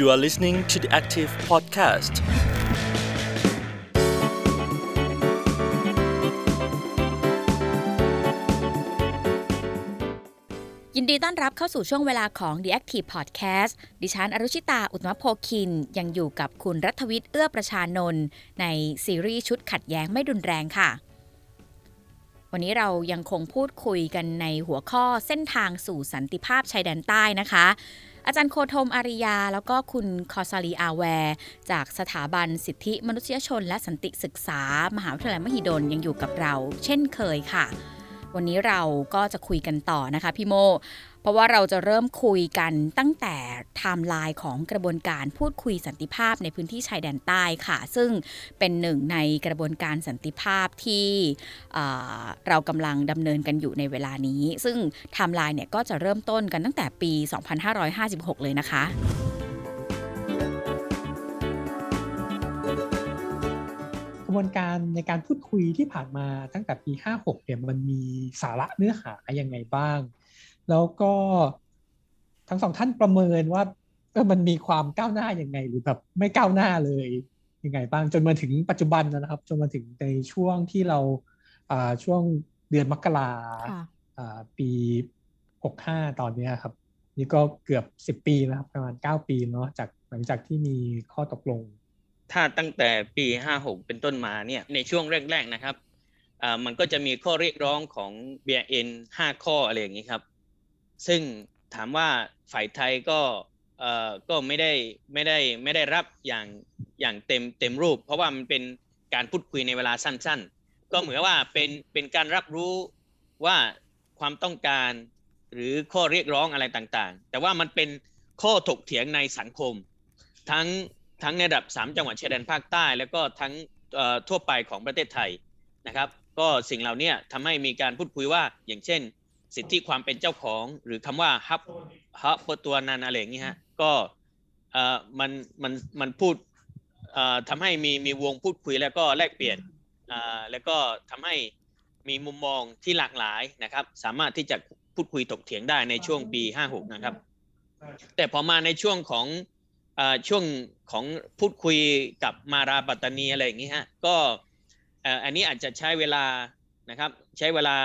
You are listening to the Active Podcast. ยินดีต้อนรับเข้าสู่ช่วงเวลาของ The Active Podcast ดิฉันอรุชิตา อุตมะโพคิน ยังอยู่กับคุณรัฐวิทย์เอื้อประชานนท์ในซีรีส์ชุดขัดแย้งไม่รุนแรงค่ะ วันนี้เรายังคงพูดคุยกันในหัวข้อเส้นทางสู่สันติภาพชายแดนใต้นะคะ อาจารย์โคธมอาริยา แล้วก็คุณคอซาลีอาแวร์ จากสถาบันสิทธิมนุษยชน และสันติศึกษา มหาวิทยาลัยมหิดลยังอยู่กับเรา เช่นเคยค่ะ วันนี้เราก็จะคุยกันต่อนะคะพี่โม เพราะว่าเราจะเริ่มคุยกันตั้งแต่ไทม์ไลน์ของกระบวนการพูดคุยสันติภาพในพื้นที่ชายแดนใต้ค่ะ ซึ่งเป็นหนึ่งในกระบวนการสันติภาพที่เรากำลังดำเนินกันอยู่ในเวลานี้ ซึ่งไทม์ไลน์เนี่ยก็จะเริ่มต้นกันตั้งแต่ปี 2556 เลยนะคะกระบวนการในการพูดคุยที่ผ่านมาตั้งแต่ปี 56เนี่ยมันมีสาระเนื้อหายังไงบ้าง แล้วก็ทั้งสองท่านประเมินว่าเออมันมีความก้าวหน้ายังไงหรือแบบไม่ก้าวหน้าเลยยังไงบ้างจนมาถึงปัจจุบันนะครับ จนมาถึงในช่วงที่เราอ่าช่วงเดือนมกราค่ะอ่าปี65ตอนเนี้ยครับ นี่ก็เกือบ10ปีแล้วครับ ประมาณ9ปีเนาะจากหลังจากที่มีข้อตกลง ถ้าตั้งแต่ปี56เป็นต้นมาเนี่ยในช่วงแรก ๆนะครับอ่ามันก็จะมีข้อเรียกร้องของ BN 5 ข้ออะไรอย่างนี้ครับ ซึ่งถามว่าฝ่ายไทยก็เอ่อก็ไม่ได้ไม่ได้ไม่ได้รับอย่างอย่างเต็มเต็มรูป เพราะว่ามันเป็นการพูดคุยในเวลาสั้น ๆ ก็เหมือนว่าเป็นเป็นการรับรู้ว่าความต้องการหรือข้อเรียกร้องอะไรต่างๆ แต่ว่ามันเป็นข้อถกเถียงในสังคม ทั้งทั้งในระดับ 3 จังหวัดชายแดนภาคใต้ แล้วก็ทั้งเอ่อทั่วไปของประเทศไทยนะครับ ก็สิ่งเหล่านี้ทำให้มีการพูดคุยว่าอย่างเช่น สิทธิความเป็นเจ้าของ หรือคำว่าฮับฮับตัวนันอะไรอย่างนี้ฮะก็เอ่อมันมันมันพูดเอ่อทำให้มีมีวงพูดคุยแล้วก็แลกเปลี่ยนอ่าแล้วก็ทำให้มีมุมมองที่หลากหลายนะครับ สามารถที่จะพูดคุยถกเถียงได้ในช่วงปี 56 นะครับ แต่พอมาในช่วงของเอ่อช่วงของพูดคุยกับมาราปัตตานีอะไรอย่างนี้ฮะก็เอ่ออันนี้อาจจะใช้เวลานะครับ ใช้เวลา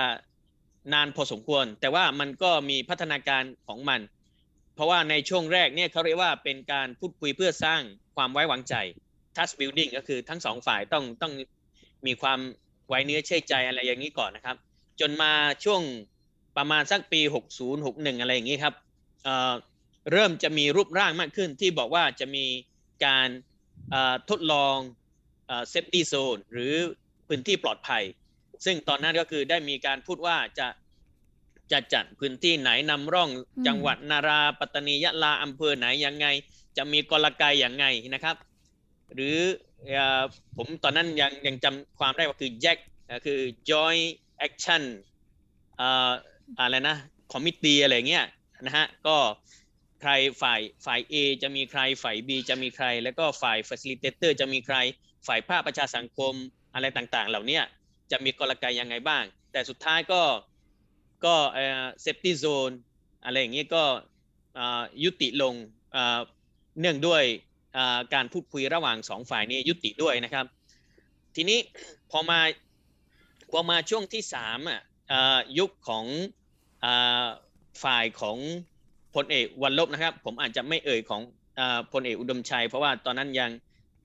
นานพอสมควร แต่ว่ามันก็มีพัฒนาการของมัน เพราะว่าในช่วงแรกเนี่ยเขาเรียกว่าเป็นการพูดคุยเพื่อสร้างความไว้วางใจ trust building ก็คือทั้งสองฝ่ายต้องต้องมีความไว้เนื้อเชื่อใจอะไรอย่างนี้ก่อนนะครับ จนมาช่วงประมาณสักปี 60 61 อะไรอย่างนี้ครับเเริ่มจะมีรูปร่างมากขึ้นที่บอกว่าจะมีการทดลองsafety zone หรือพื้นที่ปลอดภัย ซึ่งตอนนั้นก็คือได้มีการพูดว่าจะจะจัดพื้นที่ไหนนำร่องอืมจังหวัดนราปัตตานียะลาอำเภอไหนยังไง จะมีกลไกอย่างไงนะครับ หรือเอ่อผมตอนนั้นยังยังจำความได้ว่าคือ JAC เอ่อคือ Joint Action เอ่ออะไรนะ committee อะไรเงี้ยนะฮะก็ใครฝ่ายฝ่าย A จะมีใครฝ่าย B จะมีใคร แล้วก็ฝ่าย Facilitator จะมีใครฝ่ายภาคประชาสังคมอะไรต่างๆ เหล่าเนี้ย จะมีกลไกยังไงบ้าง แต่สุดท้ายก็ก็เอ่อ safety zone อะไรอย่างนี้ก็ยุติลงเนื่องด้วยการพูดคุยระหว่างสองฝ่ายนี้ยุติด้วยนะครับ ทีนี้พอมาพอมาช่วงที่สามอะยุคของอฝ่ายของพลเอกวันลบนะครับ ผมอาจจะไม่เอ่ยของอพลเอกอุดมชัย เพราะว่าตอนนั้นยัง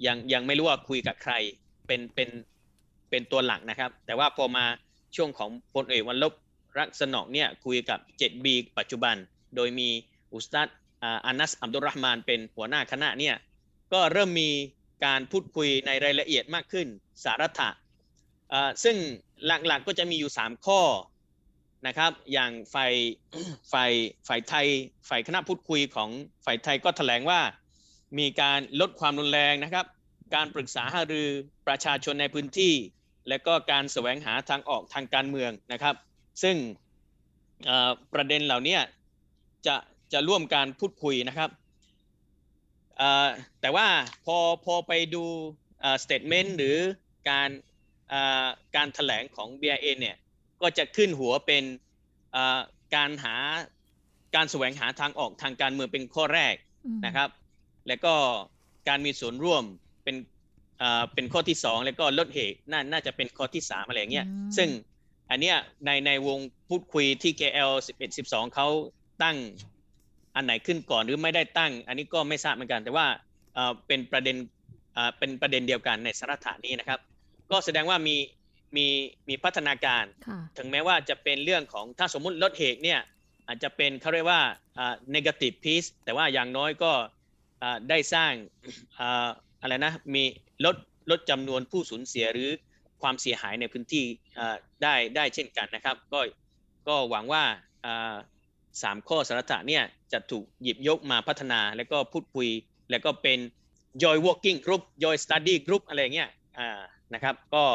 ยังยังไม่รู้ว่าคุยกับใครเป็นเป็น เป็นตัวหลักนะครับ แต่ว่าพอมาช่วงของพลเอกวันลบรักษณอกเนี่ยคุยกับ 7B ปัจจุบัน โดยมีอุสตัดอาอานัสอัมดุลรห์มานเป็นหัวหน้าคณะเนี่ยก็เริ่มมีการพูดคุยในรายละเอียดมากขึ้นสาระถะอ่าซึ่งหลักๆก็จะมีอยู่ 3 ข้อนะครับอย่างฝ่ายฝ่ายฝ่ายไทยฝ่ายคณะพูดคุยของฝ่ายไทยก็แถลงว่า มีการลดความรุนแรงนะครับ การปรึกษาหารือประชาชนในพื้นที่ และก็การแสวงหาทางออกทางการเมืองนะครับ ซึ่งเอ่อประเด็นเหล่านี้จะจะร่วมการพูดคุยนะครับเอ่อแต่ว่าพอพอไปดูสเตทเมนต์หรือการเอ่อการแถลงของ BIA เนี่ยก็จะขึ้นหัวเป็นเอ่อการหาการแสวงหาทางออกทางการเมืองเป็นข้อแรกนะครับ และก็การมีส่วนร่วมเป็นอ่า เป็นข้อที่สองแล้วก็ลดเหตุน่าน่าจะเป็นข้อที่สามอะไรอย่างเงี้ยอืมซึ่งอันเนี้ยในในวงพูดคุยที่ KL 11 12เขาตั้งอันไหนขึ้นก่อนหรือไม่ได้ตั้ง อันนี้ก็ไม่ทราบเหมือนกัน แต่ว่าเอ่อเป็นประเด็นอ่าเป็นประเด็นเดียวกันในสาระนี้นะครับ ก็แสดงว่ามีมีมีพัฒนาการค่ะถึงแม้ว่าจะเป็นเรื่องของถ้าสมมุติลดเหตุเนี่ยอาจจะเป็นเขาเรียกว่าอ่า negative piece แต่ว่าอย่างน้อยก็อ่าได้สร้างอ่าอะไรนะมี ลดลดจำนวนผู้สูญเสียหรือความเสียหายในพื้นที่ได้ได้เช่นกันนะครับ ก็ก็หวังว่าสามข้อสาระเนี่ยจะถูกหยิบยกมาพัฒนาแล้วก็พูดคุย แล้วก็เป็น Joy Working Group Joy Study Group อะไรเงี้ยนะครับ ก็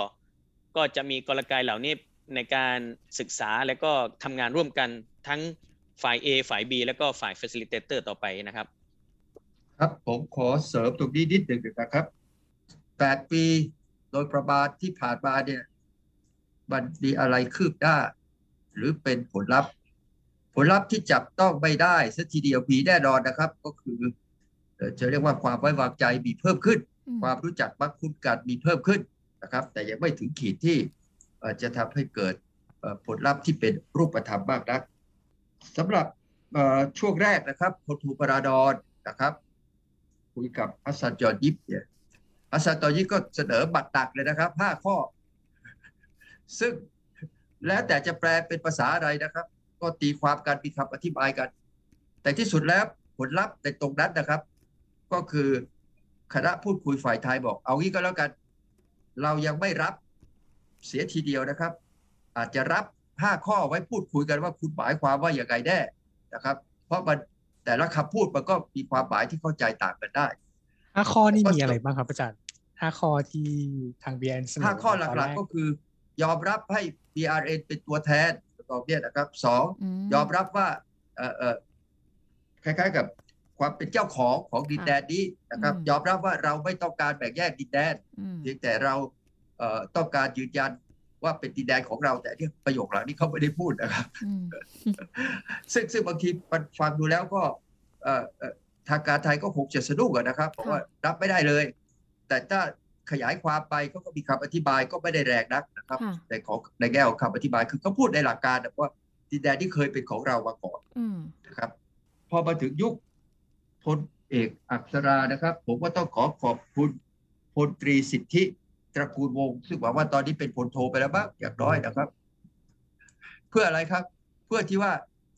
ก็จะมีกลไกเหล่านี้ในการศึกษาแล้วก็ทำงานร่วมกันทั้งฝ่าย A ฝ่าย B แล้วก็ฝ่าย Facilitator ต่อไปนะครับ ครับผมขอเสริมตรงนี้นิดหนึ่งนะครับ แปดปีโดยประมาณที่ผ่านมาเนี่ยมันมีอะไรคืบหน้า หรือเป็นผลลัพธ์ ผลลัพธ์ที่จับต้องไม่ได้สัทีเดียวมีแน่นอนนะครับ ก็คือเอ่อจะเรียกว่าความไว้วางใจมีเพิ่มขึ้นอืมความรู้จักมักคุ้นกันมีเพิ่มขึ้นนะครับ แต่ยังไม่ถึงขีดที่เอ่อจะทำให้เกิดเอ่อผลลัพธ์ที่เป็นรูปธรรมมากนักสำหรับเอ่อช่วงแรกนะครับพลทูปราดอนนะครับ คุยกับฮัสซันตอยิบเนี่ย ฮัสซันตอยิบก็เสนอบัตรตักเลยนะครับห้าข้อ ซึ่งแล้วแต่จะแปลเป็นภาษาอะไรนะครับ ก็ตีความกันมีคำอธิบายกัน แต่ที่สุดแล้วผลลัพธ์ในตรงนั้นนะครับ ก็คือคณะพูดคุยฝ่ายไทยบอก เอางี้ก็แล้วกัน เรายังไม่รับเสียทีเดียวนะครับ อาจจะรับห้าข้อไว้พูดคุยกันว่าคุณหมายความว่าอย่างไรแน่นะครับ เพราะมันแต่ละคำพูดมันก็มีความหมายที่เข้าใจต่างกันได้ห้าข้อนี่มีอะไรบ้างครับอาจารย์ ห้าข้อที่ทาง BN เสนอห้าข้อตนหลักแรๆก็คือ ยอมรับให้ BRN เป็นตัวแทนตอบเนี่ยนะครับสองมยอมรับว่าเออเออคล้ายๆกับความเป็นเจ้าของของดินแดนนี้นะครับอืมยอมรับว่าเราไม่ต้องการแบ่งแยกดินแดนอืมเพียงแต่เราเอ่อต้องการยืนยันว่าเป็นดินแดนของเราแต่เนี่ยประโยคหลังนี้เขาไม่ได้พูดนะครับอืมซึ่งซึ่งบางทีมันฟังดูแล้วก็เอ่อเอ่อทางการไทยก็คงจะสะดุ้งอะนะครับเพราะว่ารับไม่ได้เลย แต่ถ้าขยายความไปเขาก็มีคำอธิบายก็ไม่ได้แรงนักนะครับค่ะในของในแง่ของคำอธิบายคือเขาพูดในหลักการนะว่าดินแดนที่เคยเป็นของเรามาก่อนอืมนะครับ พอมาถึงยุคพลเอกอักษรานะครับ ผมก็ต้องขอขอบคุณพลตรีสิทธิตระกูลวงศ์ซึ่งหวังว่าตอนนี้เป็นพลโทไปแล้วบ้างอย่างน้อยนะครับ เพื่ออะไรครับ เพื่อที่ว่า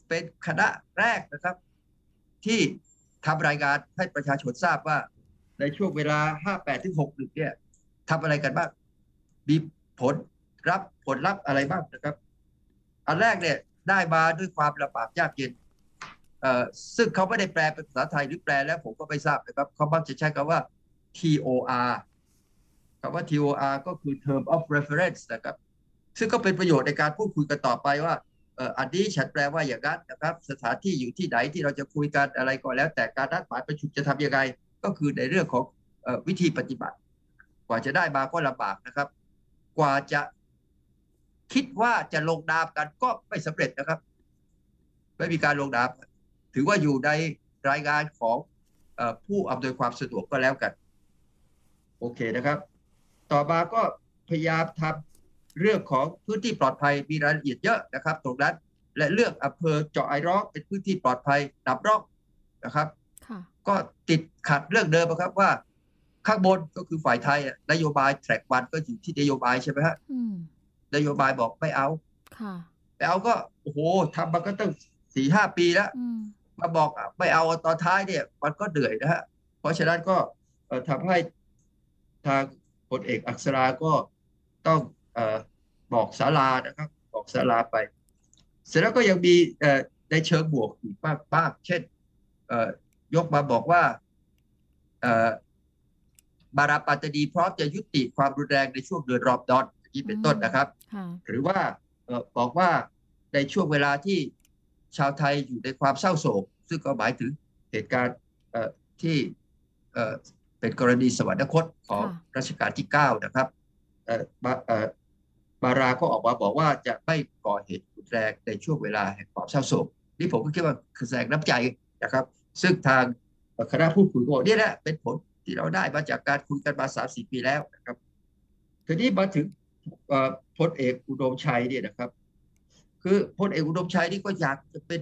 เป็นคณะแรกนะครับ ที่ทำรายงานให้ประชาชนทราบว่า ในช่วงเวลา 58ถึง61เนี่ยทำอะไรกันบ้าง มีผลรับผลลัพธ์อะไรบ้างนะครับ อันแรกเนี่ยได้มาด้วยความลำบากยากเย็นเอ่อซึ่งเขาไม่ได้แปลเป็นภาษาไทยหรือแปลแล้วผมก็ไม่ทราบนะครับเขามักจะใช้คำว่า TOR คำว่า TOR ก็คือ term of reference นะครับ ซึ่งก็เป็นประโยชน์ในการพูดคุยกันต่อไปว่าเอ่ออันนี้ฉันแปลว่าอย่างนั้นนะครับ สถานที่อยู่ที่ไหนที่เราจะคุยกันอะไรก็แล้ว แต่การนัดหมายประชุมจะทำยังไง ก็คือในเรื่องของอวิธีปฏิบัติ กว่าจะได้มาก็ลำบากนะครับ กว่าจะคิดว่าจะลงนามกันก็ไม่สำเร็จนะครับ ไม่มีการลงนามถือว่าอยู่ในรายงานของอผู้อำนวยความสะดวกก็แล้วกัน โอเคนะครับ ต่อมาก็พยายามทำเรื่องของพื้นที่ปลอดภัยมีรายละเอียดเยอะนะครับ ตรงนั้นและเลือกอำเภอเจาะไอร้องเป็นพื้นที่ปลอดภัยนับร่องนะครับ ก็ติดขัดเรื่องเดิมอะครับว่า ข้างบนก็คือฝ่ายไทยอะนโยบายแทร็กวันก็อยู่ที่นโยบายใช่ไหมฮะอืมนโยบายบอกไม่เอาค่ะไม่เอาก็โอ้โหทำมาก็ตั้งสี่ห้าปีแล้วอืมมาบอกอะไม่เอาตอนท้ายเนี่ย มันก็เหนื่อยนะฮะเพราะฉะนั้นก็เอ่อทำให้ทางพลเอกอักษราก็ต้องเออบอกศาลานะครับ บอกศาลาไป เสร็จแล้วก็ยังมีเอ่อในเชิงบวกอีกบ้างบ้างเช่นเอ่อ ยกมาบอกว่าเอ่อบาราปัตตานีพร้อมจะยุติความรุนแรงในช่วงเดือนรอบดอนอย่างนี้เป็นต้นนะครับค่ะหรือว่าเอ่อบอกว่าในช่วงเวลาที่ชาวไทยอยู่ในความเศร้าโศก ซึ่งก็หมายถึงเหตุการณ์เอ่อที่เอ่อเป็นกรณีสวรรคตของค่ะรัชกาลที่ 9 นะครับเอ่อบาเอ่อบาราก็ออกมาบอกว่าจะไม่ก่อเหตุรุนแรงในช่วงเวลาแห่งความเศร้าโศก นี่ผมก็คิดว่าคือแสดงน้ำใจนะครับ ซึ่งทางคณะพูดคุยก็บอกนี่แหละเป็นผลที่เราได้มาจากการคุยกันมาสามสี่ปีแล้วนะครับทีนี้มาถึงพลเอกอุดมชัยเนี่ยนะครับ คือพลเอกอุดมชัยนี่ก็อยากจะเป็น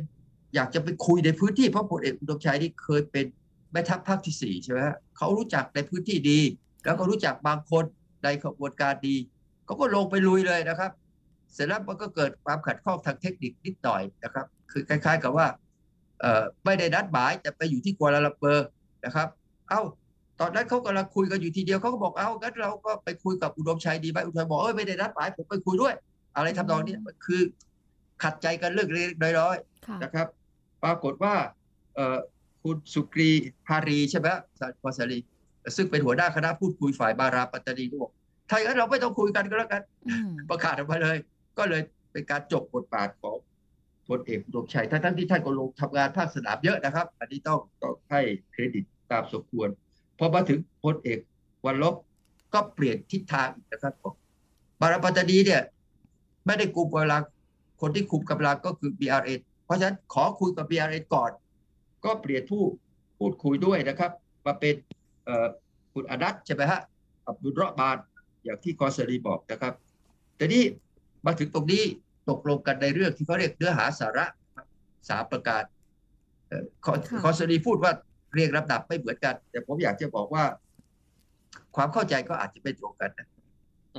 อยากจะไปคุยในพื้นที่เพราะพลเอกอุดมชัยนี่เคยเป็นแม่ทัพภาคที่สี่ใช่ไหมฮะเขารู้จักในพื้นที่ดี แล้วก็รู้จักบางคนในขบวนการดีเขาก็ลงไปลุยเลยนะครับ เสร็จแล้วมันก็เกิดความขัดข้องทางเทคนิคนิดหน่อยนะครับ คือคล้าย ๆ กับว่า ไม่ได้นัดหมายแต่ไปอยู่ที่กัวลาลัมเปอร์นะครับ เอ้าตอนนั้นเขากำลังคุยกันอยู่ทีเดียวเขาก็บอกเอ้างั้นเราก็ไปคุยกับอุดมชัยดีไหมอุดมชัยบอกเอ้ยไม่ได้นัดหมายผมไปคุยด้วย อะไรทำนองเนี้ยมันคือ ขัดใจกันเรื่องเล็กๆน้อยค่ะๆนะครับ ปรากฏว่าเอ่อคุณสุกรีฮารีใช่ไหมพอสารีซึ่งเป็นหัวหน้าคณะพูดคุยฝ่ายบาราปัตตานีก็บอกถ้าอย่างนั้นเราไม่ต้องคุยกันก็แล้วกันอืมประกาศออกมาเลย ก็เลยเป็นการจบบทบาทของ พลเอกอุดมชัยทั้งๆที่ท่านก็ลงทำงานภาคสนามเยอะนะครับ อันนี้ต้องต้องให้เครดิตตามสมควรพอมาถึงพลเอกวันลบก็เปลี่ยนทิศทางอีกนะครับบอกบาราปัตตานีเนี่ย ไม่ได้คุมกำลังคนที่คุมกำลังก็คือ BRN เพราะฉะนั้นขอคุยกับ BRN ก่อน ก็เปลี่ยนผู้พูดคุยด้วยนะครับ มาเป็นเอ่อคุณอนัทใช่ไหมฮะอับดุลราะห์มานอย่างที่กอสรีบอกนะครับ แต่นี่มาถึงตรงนี้ ตกลงกันในเรื่องที่เขาเรียกเนื้อหาสาระครับสามประการเอ่อคอค่ะคอสรีพูดว่าเรียงลำดับไม่เหมือนกัน แต่ผมอยากจะบอกว่า ความเข้าใจก็อาจจะไม่ตรงกันนะ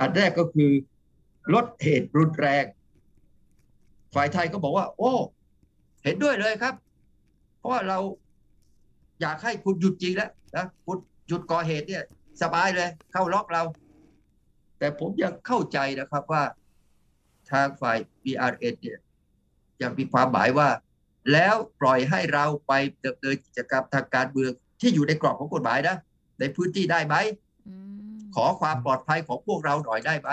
อันแรกก็คือลดเหตุรุนแรง ฝ่ายไทยก็บอกว่า โอ้ เห็นด้วยเลยครับ เพราะว่าเราอยากให้คุณหยุดจริงแล้วนะคุณหยุดก่อเหตุเนี่ย สบายเลย เข้าล็อกเรา แต่ผมยังเข้าใจนะครับว่า ทางฝ่าย BRN เนี่ยยังมีความหมายว่า แล้วปล่อยให้เราไปดำเนินกิจกรรมทางการเมืองที่อยู่ในกรอบของกฎหมายนะ ในพื้นที่ได้ไหมอืมขอความปลอดภัยของพวกเราหน่อยได้ไหม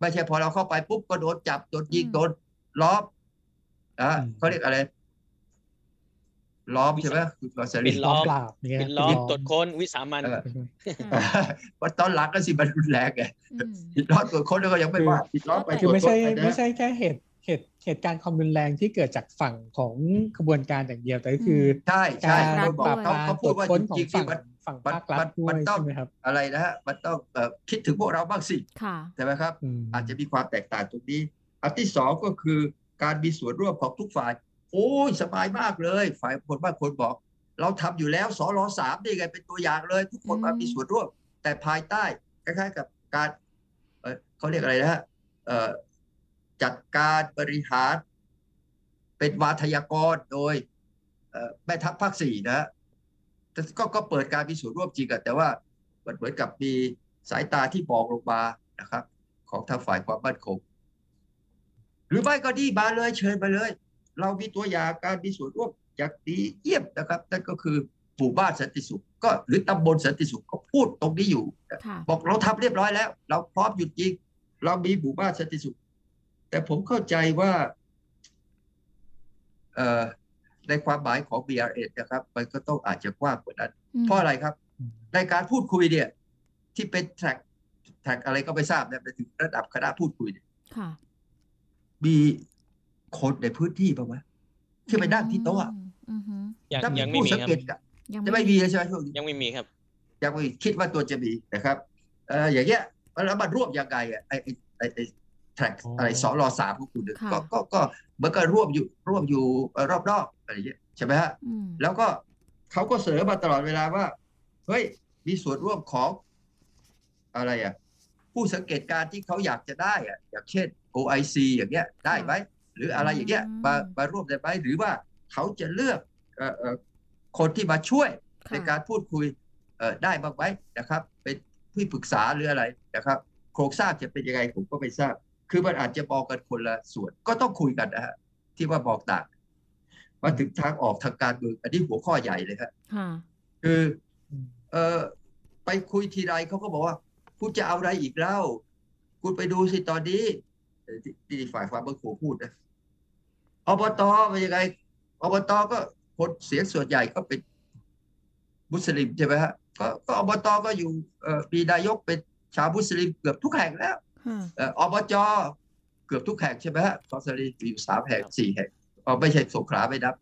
ไม่ใช่พอเราเข้าไปปุ๊บก็โดนจับโดนยิงอืมโดนล้อมอะอืมเขาเรียกอะไร ล้อมใช่ไหมคุณกอสเป็ลินล้ล้ออมมปราบอย่างเงี้ยเป็นล้อมเป็นตรวจค้นวิสามันเออค่ะว่าตอนหลังก็สิมันรุนแรงไงอืมปิดล้อมตรวจค้นแล้วก็ยังไม่ว่าปิดล้อมไปตคืรอวจไม่ค้ใช่นปนะไม่ใช่แค่เหตุเหตุเหตุการณ์ความรุนแรงที่เกิดจากฝั่งของขบวนการอย่างเดียวแต่ก็คืออใช่ใช่การเขาบอกปราบปเขารามเขาตพูรดวจว่าค้นจของริงๆฝั่ที่งมันฝั่งมันภาครัฐด้วมัยนต้องใช่ไหมครับอะไรนะฮะมันต้องเอ่อคิดถึงพวกเราบ้างสิค่ะใช่ไหมครับมอาจจะมีความแตกต่างตรงนี้ อันที่สองก็คือการมีส่วนร่วมของทุกฝ่าย โอ้ยสบายมากเลย ฝ่ายคนบางคนบอก เราทำอยู่แล้วสรสามนี่ไงเป็นตัวอย่างเลย ทุกคนมาอืมมีส่วนร่วม แต่ภายใต้คล้ายๆกับการเอ่อเขาเรียกอะไรนะฮะเอ่อจัดการบริหาร เป็นวาทยากรโดยเอ่อแม่ทัพภาคสี่นะฮะแต่ก็ก็เปิดการมีส่วนร่วมจริงอะแต่ว่ามันเหมือนกับมีสายตาที่มองลงมานะครับ ของทางฝ่ายความมั่นคงหรือไม่ก็ดีมาเลยเชิญมาเลย เรามีตัวอย่างการมีส่วนร่วมอย่างดีเยี่ยมนะครับนั่นก็คือหมู่บ้านสันติสุขก็หรือตำบลสันติสุขก็พูดตรงนี้อยู่ค่ะบอกเราทำเรียบร้อยแล้ว เราพร้อมหยุดยิงเรามีหมู่บ้านสันติสุข แต่ผมเข้าใจว่าเอ่อในความหมายของ BRN นะครับ มันก็ต้องอาจจะกว้างกว่านั้น เพราะอะไรครับอืมในการพูดคุยเนี่ย ที่เป็นแท็กแท็กอะไรก็ไม่ทราบเนี่ยไปถึงระดับคณะพูดคุยเนี่ยค่ะมี คนในพื้นที่บ้างไหมที่ไปนั่งที่โต๊ะอะอืมอืมยังถ้ามียังไม่ผู้มีสังครับเกตอะยังจะไม่มีเลยใช่ไหมช่วงนี้ยังไม่มีครับ ยังไม่คิดว่าตัวจะมีนะครับเอ่ออย่างเงี้ยแล้วมันร่วมยังไงอะไอไอไอไอแท็กอ๋อออะไรสอรอสามของคุณเนี่ยค่ะก็ก็ก็เหมือนกับร่วมอยู่ร่วมอยู่เอ่อรอบนอกอะไรอย่างเงี้ยใช่ไหมฮะอืมแล้วก็เขาก็เสนอมาตลอดเวลาว่าเฮ้ยมีส่วนร่วมของอะไรอะผู้สังเกตการณ์ที่เขาอยากจะได้อะอย่างเช่น OIC อย่างเงี้ยได้ไหม หรืออะไรอย่างเงี้ยมามาร่วมได้ไหมหรือว่าเขาจะเลือกเอ่อเอ่อคนที่มาช่วยค่ะในการพูดคุยเอ่อได้บ้างไหมนะครับ เป็นผู้ปรึกษาหรืออะไรนะครับ โครงสร้างจะเป็นยังไงผมก็ไม่ทราบ คือมันอาจจะมองกันคนละส่วนก็ต้องคุยกันนะฮะที่ว่ามองต่างมาถึงทางออกทางการเมืองอันนี้หัวข้อใหญ่เลยครับค่ะคืออืมเออไปคุยทีไรเขาก็บอกว่า คุณจะเอาอะไรอีกเล่า คุณไปดูสิตอนนี้เอ่อที่ที่ฝ่ายความมั่นคงพูดนะ อบตเป็นยังไงอบตก็คนเสียงส่วนใหญ่ก็เป็นมุสลิมใช่ไหมฮะก็ก็อบตก็อยู่เอ่อมีนายกเป็นชาวมุสลิมเกือบทุกแห่งแล้วค่ะเอ่ออบจเกือบทุกแห่งใช่ไหมฮะคอสรีมีอยู่สามแห่งสี่แห่งอ๋อไม่ใช่สงขลาไม่นับ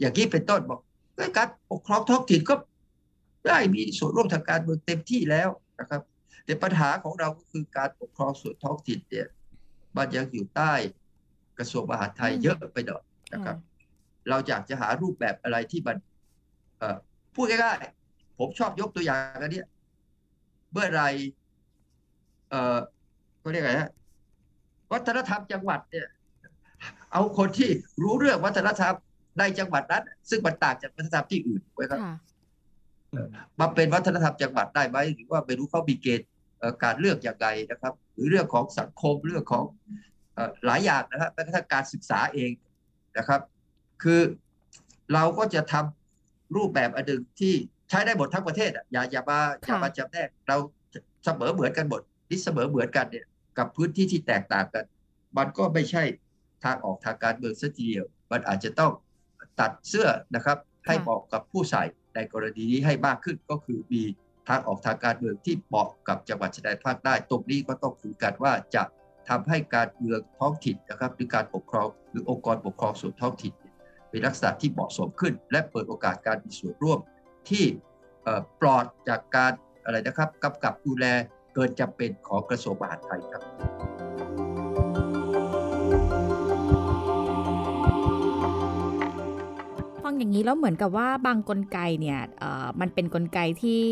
อย่างนี้เป็นต้นบอกการปกครองท้องถิ่นก็ได้มีส่วนร่วมทางการเมืองเต็มที่แล้วนะครับ แต่ปัญหาของเราก็คือการปกครองส่วนท้องถิ่นเนี่ยมันยังอยู่ใต้ กระทรวงมหาดไทยเยอะไปหน่อยนะครับ เราอยากจะหารูปแบบอะไรที่มันเอ่อพูดง่ายๆผมชอบยกตัวอย่างอันเนี้ยเมื่อไรเอ่อเขาเรียกไงฮะวัฒนธรรมจังหวัดเนี่ย เอาคนที่รู้เรื่องวัฒนธรรมในจังหวัดนั้น ซึ่งมันต่างจากวัฒนธรรมที่อื่นไว้ครับค่ะมาเป็นวัฒนธรรมจังหวัดได้ไหมหรือว่าไม่รู้เขามีเกณฑ์เอ่อการเลือกอย่างไรนะครับ หรือเรื่องของสังคมเรื่องของเอ่อ หลายอย่างนะครับแม้กระทั่งการศึกษาเองนะครับ คือเราก็จะทำรูปแบบอันหนึ่งที่ใช้ได้หมดทั้งประเทศอะอย่าอย่ามาอย่ามาจำแนกเราเสมอเหมือนกันหมดนี่เสมอเหมือนกันเนี่ยกับพื้นที่ที่แตกต่างกัน มันก็ไม่ใช่ทางออกทางการเมืองซะทีเดียว มันอาจจะต้องตัดเสื้อนะครับ ให้เหมาะกับผู้ใส่ในกรณีนี้ให้มากขึ้นก็คือมีทางออกทางการเมืองที่เหมาะกับจังหวัดชายแดนภาคใต้ตรงนี้ก็ต้องคุยกันว่าจะ ทำให้การเมืองท้องถิ่นนะครับหรือการปกครองหรือองค์กรปกครองส่วนท้องถิ่นเนี่ยเป็นลักษณะที่เหมาะสมขึ้น และเปิดโอกาสการมีส่วนร่วมที่ปลอดจากการอะไรนะครับกำกับดูแลเกินจำเป็นของกระทรวงมหาดไทยครับ ฟังอย่างนี้แล้วเหมือนกับว่าบางกลไกเนี่ยมันเป็นกลไกที่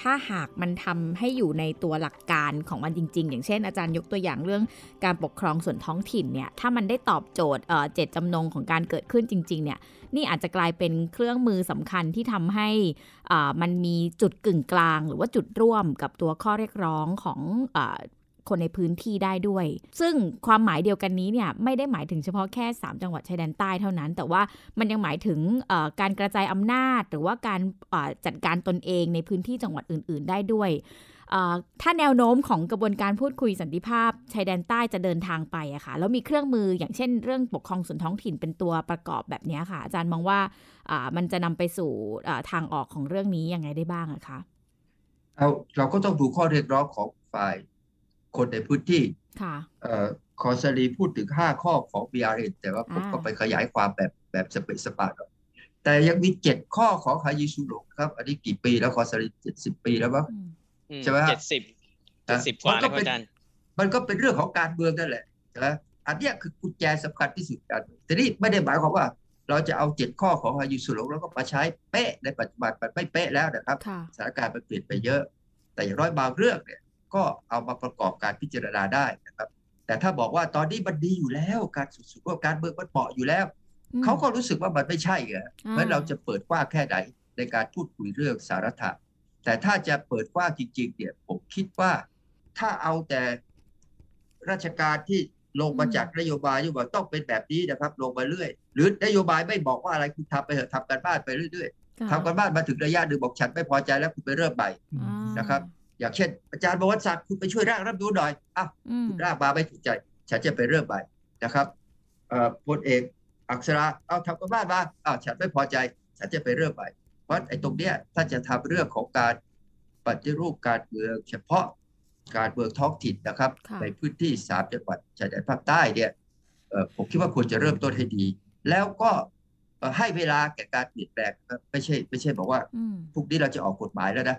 ถ้าหากมันทำให้อยู่ในตัวหลักการของมันจริง ๆ อย่างเช่นอาจารย์ยกตัวอย่างเรื่องการปกครองส่วนท้องถิ่นเนี่ยถ้ามันได้ตอบโจทย์เจตจำนงของการเกิดขึ้นจริง ๆ เนี่ยนี่อาจจะกลายเป็นเครื่องมือสำคัญที่ทำให้มันมีจุดกึ่งกลาง หรือว่าจุดร่วมกับตัวข้อเรียกร้องของ คนในพื้นที่ได้ด้วย ซึ่งความหมายเดียวกันนี้เนี่ยไม่ได้หมายถึงเฉพาะแค่ 3 จังหวัดชายแดนใต้เท่านั้น แต่ว่ามันยังหมายถึงการกระจายอำนาจ หรือว่าการจัดการตนเองในพื้นที่จังหวัดอื่น ๆ ได้ด้วยถ้าแนวโน้มของกระบวนการพูดคุยสันติภาพชายแดนใต้จะเดินทางไปอะค่ะแล้วมีเครื่องมืออย่างเช่นเรื่องปกครองส่วนท้องถิ่นเป็นตัวประกอบแบบนี้ค่ะ อาจารย์มองว่ามันจะนำไปสู่ทางออกของเรื่องนี้ยังไงได้บ้างอะคะเอาเราก็ต้องดูข้อเรียกร้องของฝ่าย คนในพื้นที่ค่ะเอ่อคอสรีพูดถึง 5 ข้อของ BRN แต่ว่าผมอ่าก็ไปขยายความแบบแบบสเปซสปาหน่อยแต่ยังมี 7 ข้อของฮายิสุโนะครับ อันนี้กี่ปีแล้วคอสรี70ปีแล้วมั้งอืมอืใช่ไหมฮะเจ็ดสิบเจ็ดสิบกว่ามันแล้ก็วเป็นอาจารย์มันก็เป็นเรื่องของการเมืองนั่นแหละนะอันเนี้ยคือกุญแจสำคัญที่สุดการเมืองทีนี้ไม่ได้หมายความว่า เราจะเอาเจ็ดข้อของฮายุสุโรงแล้วก็มาใช้เป๊ะในปัจจุบันมันไม่เป๊ะแล้วนะครับค่ะสถานการณ์มันเปลี่ยนไปเยอะ แต่อย่างน้อยบางเรื่องเนี่ย ก็เอามาประกอบการพิจารณาได้นะครับ แต่ถ้าบอกว่าตอนนี้มันดีอยู่แล้ว การสุดๆว่าการเมืองมันเหมาะอยู่แล้วอืมเขาก็รู้สึกว่ามันไม่ใช่ไงอ่าเพราะเราจะเปิดกว้างแค่ไหนในการพูดคุยเรื่องสาระะแต่ถ้าจะเปิดกว้างจริง ๆ เนี่ยผมคิดว่าถ้าเอาแต่ราชการที่ลงมาจากนโยบายที่บอกต้องเป็นแบบนี้นะครับ ลงมาเรื่อย หรือนโยบายไม่บอกว่าอะไรคุณทำไปเถอะทำกันบ้านไปเรื่อยๆค่ะทำกันบ้านมาถึงระยะหนึ่งบอกฉันไม่พอใจแล้วคุณไปเริ่มใหม่อ่านะครับ อย่างเช่น อาจารย์บวรศักดิ์คุณไปช่วยร่างรัฐธรรมนูญหน่อยอ้าวอืมร่างมาไม่ถูกใจ ฉันจะไปเริ่มใหม่นะครับเอ่อพลเอกอักษราเอาทำกันบ้านมาอ้าวฉันไม่พอใจ ฉันจะไปเริ่มใหม่เพราะไอ้ตรงเนี้ยถ้าจะทำเรื่องของการปฏิรูปการเมืองเฉพาะการเมืองท้องถิ่นนะครับค่ะในพื้นที่สามจังหวัดชายแดนภาคใต้เนี่ยเอ่อผมคิดว่าควรจะเริ่มต้นให้ดี แล้วก็เอ่อให้เวลาแก่การเปลี่ยนแปลงนะครับไม่ใช่ไม่ใช่บอกว่าอืมพรุ่งนี้เราจะออกกฎหมายแล้วนะ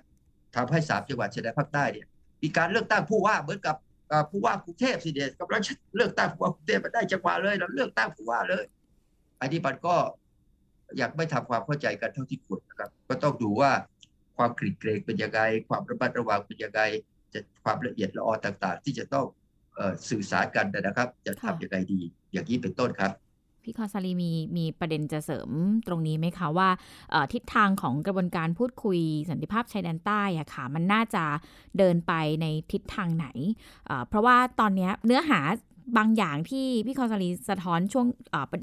ทำให้สามจังหวัดชายแดนภาคใต้เนี่ยมีการเลือกตั้งผู้ว่าเหมือนกับผู้ว่ากรุงเทพสิเดียกำลังเลือกตั้งผู้ว่ากรุงเทพมาได้จังหวะเลยเราเลือกตั้งผู้ว่าเลยอันนี้มันก็อยากไม่ทำความเข้าใจกันเท่าที่ควรนะครับ ก็ต้องดูว่าความกรีดเกรงเป็นยังไงความระมัดระวังเป็นยังไงจะความละเอียดละออต่าง ๆ ที่จะต้องสื่อสารกันนะครับ จะค่ะทำยังไงดี อย่างนี้เป็นต้นครับ พี่คอซาลีมีมีประเด็นจะเสริมตรงนี้ไหมคะว่าทิศทางของกระบวนการพูดคุยสันติภาพชายแดนใต้อะค่ะมันน่าจะเดินไปในทิศทางไหนเอ่อเพราะว่าตอนเนี้ยเนื้อหา บางอย่างที่พี่คอนซาลีสะท้อนช่วง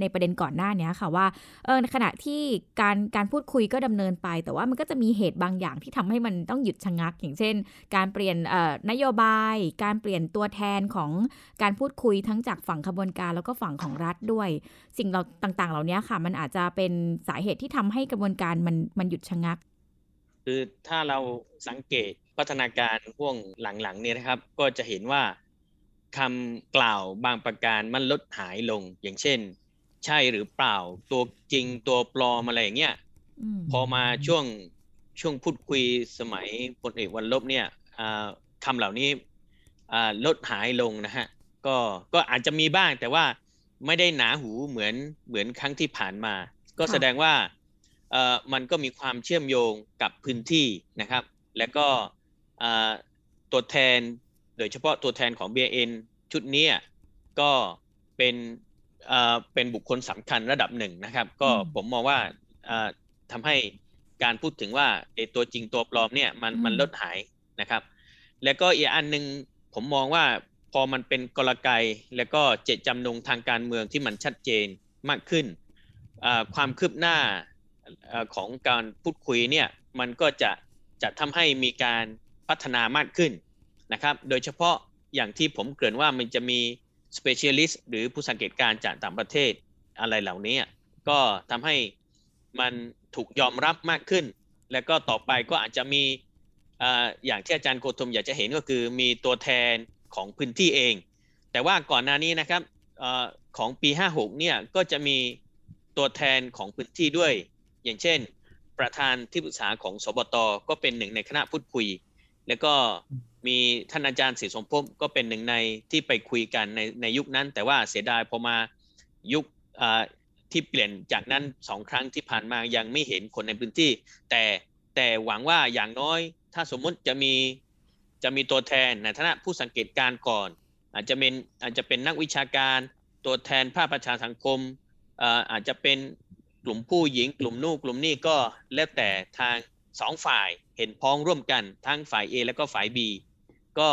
ในประเด็นก่อนหน้าเนี้ยค่ะว่าเออในขณะที่การการพูดคุยก็ดำเนินไป แต่ว่ามันก็จะมีเหตุบางอย่างที่ทำให้มันต้องหยุดชะงัก อย่างเช่น การเปลี่ยนนโยบาย การเปลี่ยนตัวแทนของการพูดคุยทั้งจากฝั่งขบวนการแล้วก็ฝั่งของรัฐด้วย สิ่งเราต่างๆ เหล่านี้ค่ะ มันอาจจะเป็นสาเหตุที่ทำให้กระบวนการมันมันหยุดชะงัก คือถ้าเราสังเกตพัฒนาการห่วงหลังๆเนี่ยนะครับ ก็จะเห็นว่า คำกล่าวบางประการมันลดหายลง อย่างเช่น ใช่หรือเปล่า ตัวจริงตัวปลอมอะไรอย่างเงี้ยมพอมาช่วงช่วงพูดคุยสมัยพลเอกวันลบเนี่ยอ่าคำเหล่านี้อ่าลดหายลงนะฮะก็ก็อาจจะมีบ้างแต่ว่าไม่ได้หนาหูเหมือนเหมือนครั้งที่ผ่านมา ก็ค่ะแสดงว่าเอ่อมันก็มีความเชื่อมโยงกับพื้นที่นะครับ แล้วก็อ่าตัวแทน โดยเฉพาะตัวแทนของ BN ชุดเนี้ยก็เป็นเอ่อเป็นบุคคลสำคัญระดับหนึ่งนะครับ ก็อืมผมมองว่าอ่าทำให้การพูดถึงว่าไอ้ตัวจริงตัวปลอมเนี่ยมันอืมมันลดหายนะครับ แล้วก็อีกอันหนึ่งผมมองว่าพอมันเป็นกลไกแล้วก็เจตจำนงทางการเมืองที่มันชัดเจนมากขึ้นอ่าความคืบหน้าเอ่อของการพูดคุยเนี่ยมันก็จะจะทำให้มีการพัฒนามากขึ้น นะครับ โดยเฉพาะอย่างที่ผมเกริ่นว่ามันจะมี specialist หรือผู้สังเกตการณ์จากต่างประเทศอะไรเหล่านี้ ก็ทำให้มันถูกยอมรับมากขึ้น แล้วก็ต่อไปก็อาจจะมีอย่างที่อาจารย์โคธมอยากจะเห็นก็คือมีตัวแทนของพื้นที่เอง แต่ว่าก่อนหน้านี้นะครับอของปี 56 เนี่ยก็จะมีตัวแทนของพื้นที่ด้วย อย่างเช่น ประธานที่ปรึกษาของสบตก็เป็นหนึ่งในคณะพูดคุย แล้วก็ มีท่านอาจารย์ศรีสมภพก็เป็นหนึ่งในที่ไปคุยกันในในยุคนั้น แต่ว่าเสียดายพอมายุคที่เปลี่ยนจากนั้นสองครั้งที่ผ่านมายังไม่เห็นคนในพื้นที่ แต่แต่หวังว่าอย่างน้อยถ้าสมมุติจะมีจะมีตัวแทนในฐานะผู้สังเกตการณ์ก่อน อาจจะเป็นอาจจะเป็นนักวิชาการตัวแทนภาคประชาสังคมอาจจะเป็นกลุ่มผู้หญิง กลุ่มนู่นกลุ่มนี่ก็แล้วแต่ทางสองฝ่ายเห็นพ้องร่วมกันทั้งฝ่าย A และก็ฝ่าย B ก็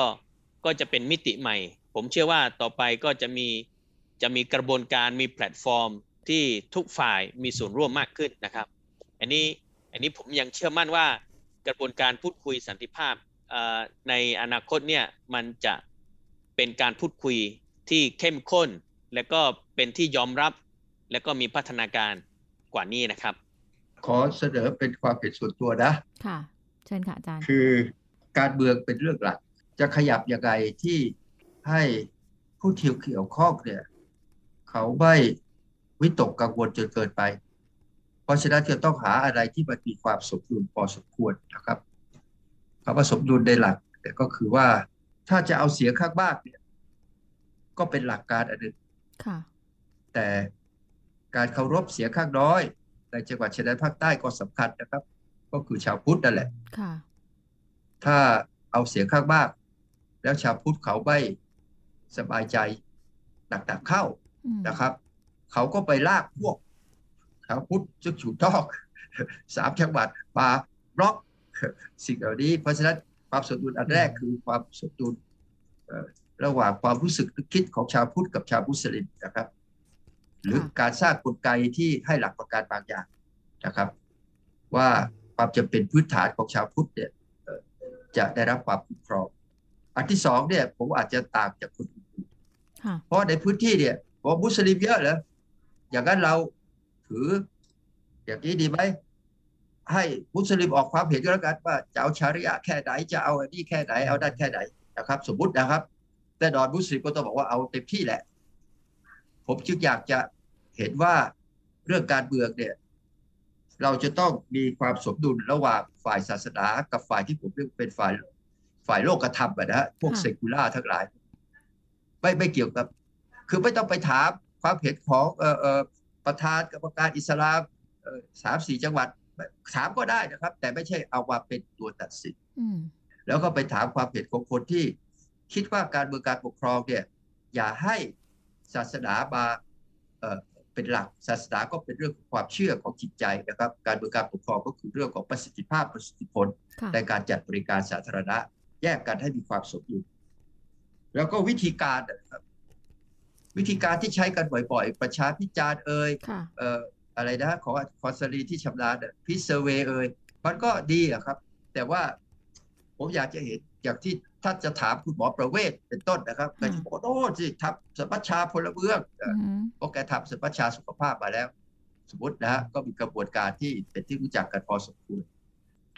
ก็จะเป็นมิติใหม่ ผมเชื่อว่าต่อไปก็จะมีจะมีกระบวนการมีแพลตฟอร์มที่ทุกฝ่ายมีส่วนร่วมมากขึ้นนะครับ อันนี้อันนี้ผมยังเชื่อมั่นว่ากระบวนการพูดคุยสันติภาพเอ่อในอนาคตเนี่ยมันจะเป็นการพูดคุยที่เข้มข้น และก็เป็นที่ยอมรับ และก็มีพัฒนาการกว่านี้นะครับ ขอเสนอเป็นความเห็นส่วนตัวนะค่ะเชิญค่ะอาจารย์คือการเมืองเป็นเรื่องหลัก จะขยับยังไงที่ให้ผู้ที่เกี่ยวข้องเนี่ย เขาไม่วิตกกังวลจนเกินไป เพราะฉะนั้นจะต้องหาอะไรที่มันมีความสมดุลพอสมควรนะครับคำว่าสมดุลในหลักเนี่ยก็คือว่าถ้าจะเอาเสียงข้างมากเนี่ย ก็เป็นหลักการอันหนึ่งค่ะแต่การเคารพเสียงข้างน้อยในจังหวัดชายแดนภาคใต้ก็สำคัญนะครับ ก็คือชาวพุทธนั่นแหละค่ะถ้าเอาเสียงข้างมาก แล้วชาวพุทธเขาไม่สบายใจหนักๆเข้าอืมนะครับ เขาก็ไปลากพวกชาวพุทธซึ่งถูกต้องสามจังหวัดมาบล็อกสิ่งเหล่านี้ เพราะฉะนั้นความสมดุลอันแรกคือความสมดุลเอ่อระหว่างความรู้สึกนึกคิดของชาวพุทธกับชาวมุสลิมนะครับ หรือการสร้างกลไกที่ให้หลักประกันบางอย่างนะครับ ว่าความจำเป็นพื้นฐานของชาวพุทธเนี่ยเอ่อจะได้รับความคุ้มครอง อันที่สองเนี่ย ผมอาจจะต่างจากคนอื่นค่ะเพราะในพื้นที่เนี่ยบอกมุสลิมเยอะเหรออย่างนั้นเราถือ อย่างนี้ดีไหมให้มุสลิมออกความเห็นก็แล้วกันว่าจะเอาชาริอะห์แค่ไหนจะเอาอันนี้แค่ไหนเอาด้านแค่ไหนนะครับ สมมุตินะครับ แต่ดอนมุสลิมก็ต้องบอกว่าเอาเต็มที่แหละ ผมจึงอยากจะเห็นว่าเรื่องการเมืองเนี่ย เราจะต้องมีความสมดุลระหว่างฝ่ายศาสนากับฝ่ายที่ผมเรียกเป็นฝ่าย ฝ่ายโลกธรรมอะนะฮะพวกค่ะเซกุล่าทั้งหลาย ไม่ไม่เกี่ยวกับ คือไม่ต้องไปถามความเห็นของเอ่อเอ่อประธานกรรมการอิสลามเอ่อสามสี่จังหวัดถามก็ได้นะครับ แต่ไม่ใช่เอามาเป็นตัวตัดสินอืมแล้วก็ไปถามความเห็นของคนที่ คิดว่าการเมืองการปกครองเนี่ย อย่าให้ศาสนามาเอ่อเป็นหลักศาสนาก็เป็นเรื่องของความเชื่อของจิตใจนะครับ การเมืองการปกครองก็คือเรื่องของประสิทธิภาพประสิทธิผลค่ะในการจัดบริการสาธารณะ แยกกันให้มีความสมดุลแล้วก็วิธีการนะครับวิธีการที่ใช้กันบ่อยๆ ประชาพิจารณ์เอ่ยค่ะเอ่ออะไรนะของคอนซารีที่ชำนาญพิเซเวเอ่ยมันก็ดีอะครับ แต่ว่าผมอยากจะเห็นอย่างที่ถ้าจะถามคุณหมอประเวศเป็นต้นนะครับค่ะก็จะบอกโอ้สิทำสมัชชาพลเมืองเอ่ออืมเพราะแกทำสมัชชาสุขภาพมาแล้ว สมมตินะฮะก็มีกระบวนการที่เป็นที่รู้จักกันพอสมควร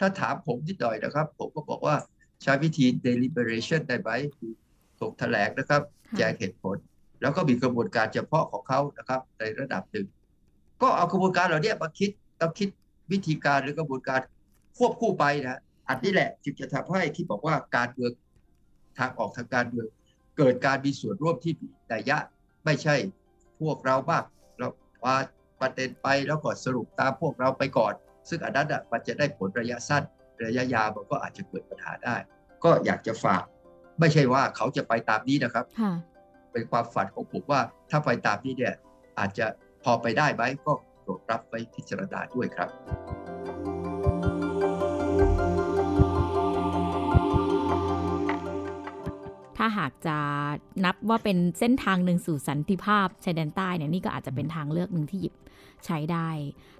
ถ้าถามผมนิดหน่อยนะครับ ผมก็บอกว่า ใช้วิธี deliberation ได้ไหมคือถกแถลงนะครับค่ะแจงเหตุผล แล้วก็มีกระบวนการเฉพาะของเขานะครับ ในระดับหนึ่ง ก็เอากระบวนการเหล่านี้มาคิดต้องคิดวิธีการหรือกระบวนการควบคู่ไปนะอันนี้แหละจึงจะทำให้ที่บอกว่าการเมืองทางออกทางการเมืองเกิดการมีส่วนร่วมที่มีนัยยะไม่ใช่พวกเราบ้างเราว่าประเด็นไปแล้วก็สรุปตามพวกเราไปก่อน ซึ่งอันนั้นอะมันจะได้ผลระยะสั้น ระยะยาวมันก็อาจจะเกิดปัญหาได้ ก็อยากจะฝาก ไม่ใช่ว่าเขาจะไปตามนี้นะครับค่ะเป็นความฝันของผมว่าถ้าไปตามนี้เนี่ยอาจจะพอไปได้ไหมก็โปรดรับไว้พิจารณาด้วยครับถ้าหากจะนับว่าเป็นเส้นทางหนึ่งสู่สันติภาพชายแดนใต้เนี่ยนี่ก็อาจจะเป็นทางเลือกหนึ่งที่หยิบ ใช้ได้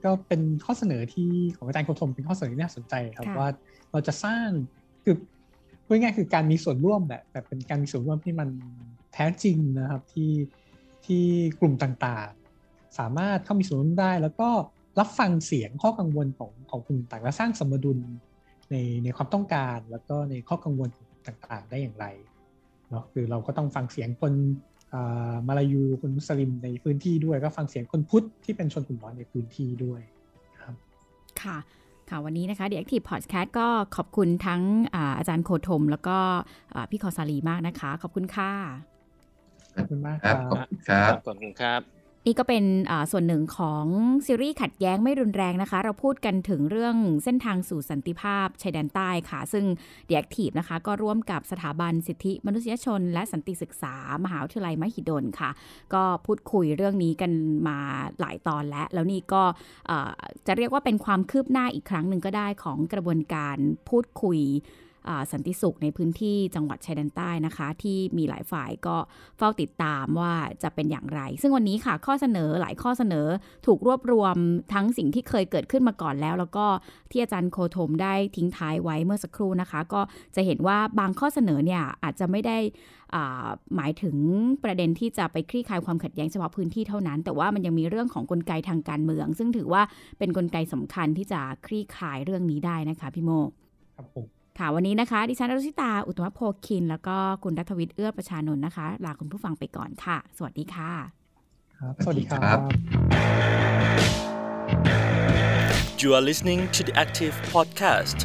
ก็เป็นข้อเสนอที่ของอาจารย์โคธมเป็นข้อเสนอที่น่าสนใจครับค่ะว่าเราจะสร้างคือพูดง่ายๆคือการมีส่วนร่วมแบบแต่เป็นการมีส่วนร่วมที่มันแท้จริงนะครับที่ที่กลุ่มต่างๆ สามารถเข้ามีส่วนร่วมได้ แล้วก็รับฟังเสียงข้อกังวลของของกลุ่มต่างและสร้างสมดุลในในความต้องการ แล้วก็ในข้อกังวลต่างๆ ได้อย่างไรเนาะคือเราก็ต้องฟังเสียงคนอ่า มาลายูคนมุสลิมในพื้นที่ด้วยก็ฟังเสียงคนพุทธที่เป็นชนกลุ่มน้อยในพื้นที่ด้วยครับค่ะค่ะวันนี้นะคะ The Active Podcast ก็ขอบคุณทั้งอาอาจารย์โคธม แล้วก็อ่าพี่คอซาลีมากนะคะ ขอบคุณค่ะ ขอบคุณมากคครัรับบขอบคุณครับขอบคุณครับ นี่ก็เป็นส่วนหนึ่งของซีรีส์ขัดแย้งไม่รุนแรงนะคะ เราพูดกันถึงเรื่องเส้นทางสู่สันติภาพชายแดนใต้ค่ะ ซึ่ง The Active นะคะ ก็ร่วมกับสถาบันสิทธิมนุษยชน และสันติศึกษา มหาวิทยาลัยมหิดลค่ะ ก็พูดคุยเรื่องนี้กันมาหลายตอนแล้ว แล้วนี่ก็จะเรียกว่าเป็นความคืบหน้าอีกครั้งหนึ่งก็ได้ของกระบวนการพูดคุย สันติสุขในพื้นที่จังหวัดชายแดนใต้นะคะ ที่มีหลายฝ่ายก็เฝ้าติดตามว่าจะเป็นอย่างไร ซึ่งวันนี้ค่ะข้อเสนอหลายข้อเสนอถูกรวบรวมทั้งสิ่งที่เคยเกิดขึ้นมาก่อนแล้ว แล้วก็ที่อาจารย์โคธมได้ทิ้งท้ายไว้เมื่อสักครู่นะคะ ก็จะเห็นว่าบางข้อเสนอเนี่ยอาจจะไม่ได้หมายถึงประเด็นที่จะไปคลี่คลายความขัดแย้งเฉพาะพื้นที่เท่านั้น แต่ว่ามันยังมีเรื่องของกลไกทางการเมือง ซึ่งถือว่าเป็นกลไกสำคัญที่จะคลี่คลายเรื่องนี้ได้นะคะพี่โมครับผม ค่ะวันนี้นะคะ ดิฉันอรุชิตา อุตตมะโพคิน แล้วก็คุณรัฐวิทย์เอื้อประชานนท์นะคะ ลาคุณผู้ฟังไปก่อนค่ะ สวัสดีค่ะ ครับ สวัสดีครัครับบ You are listening to the Active Podcast.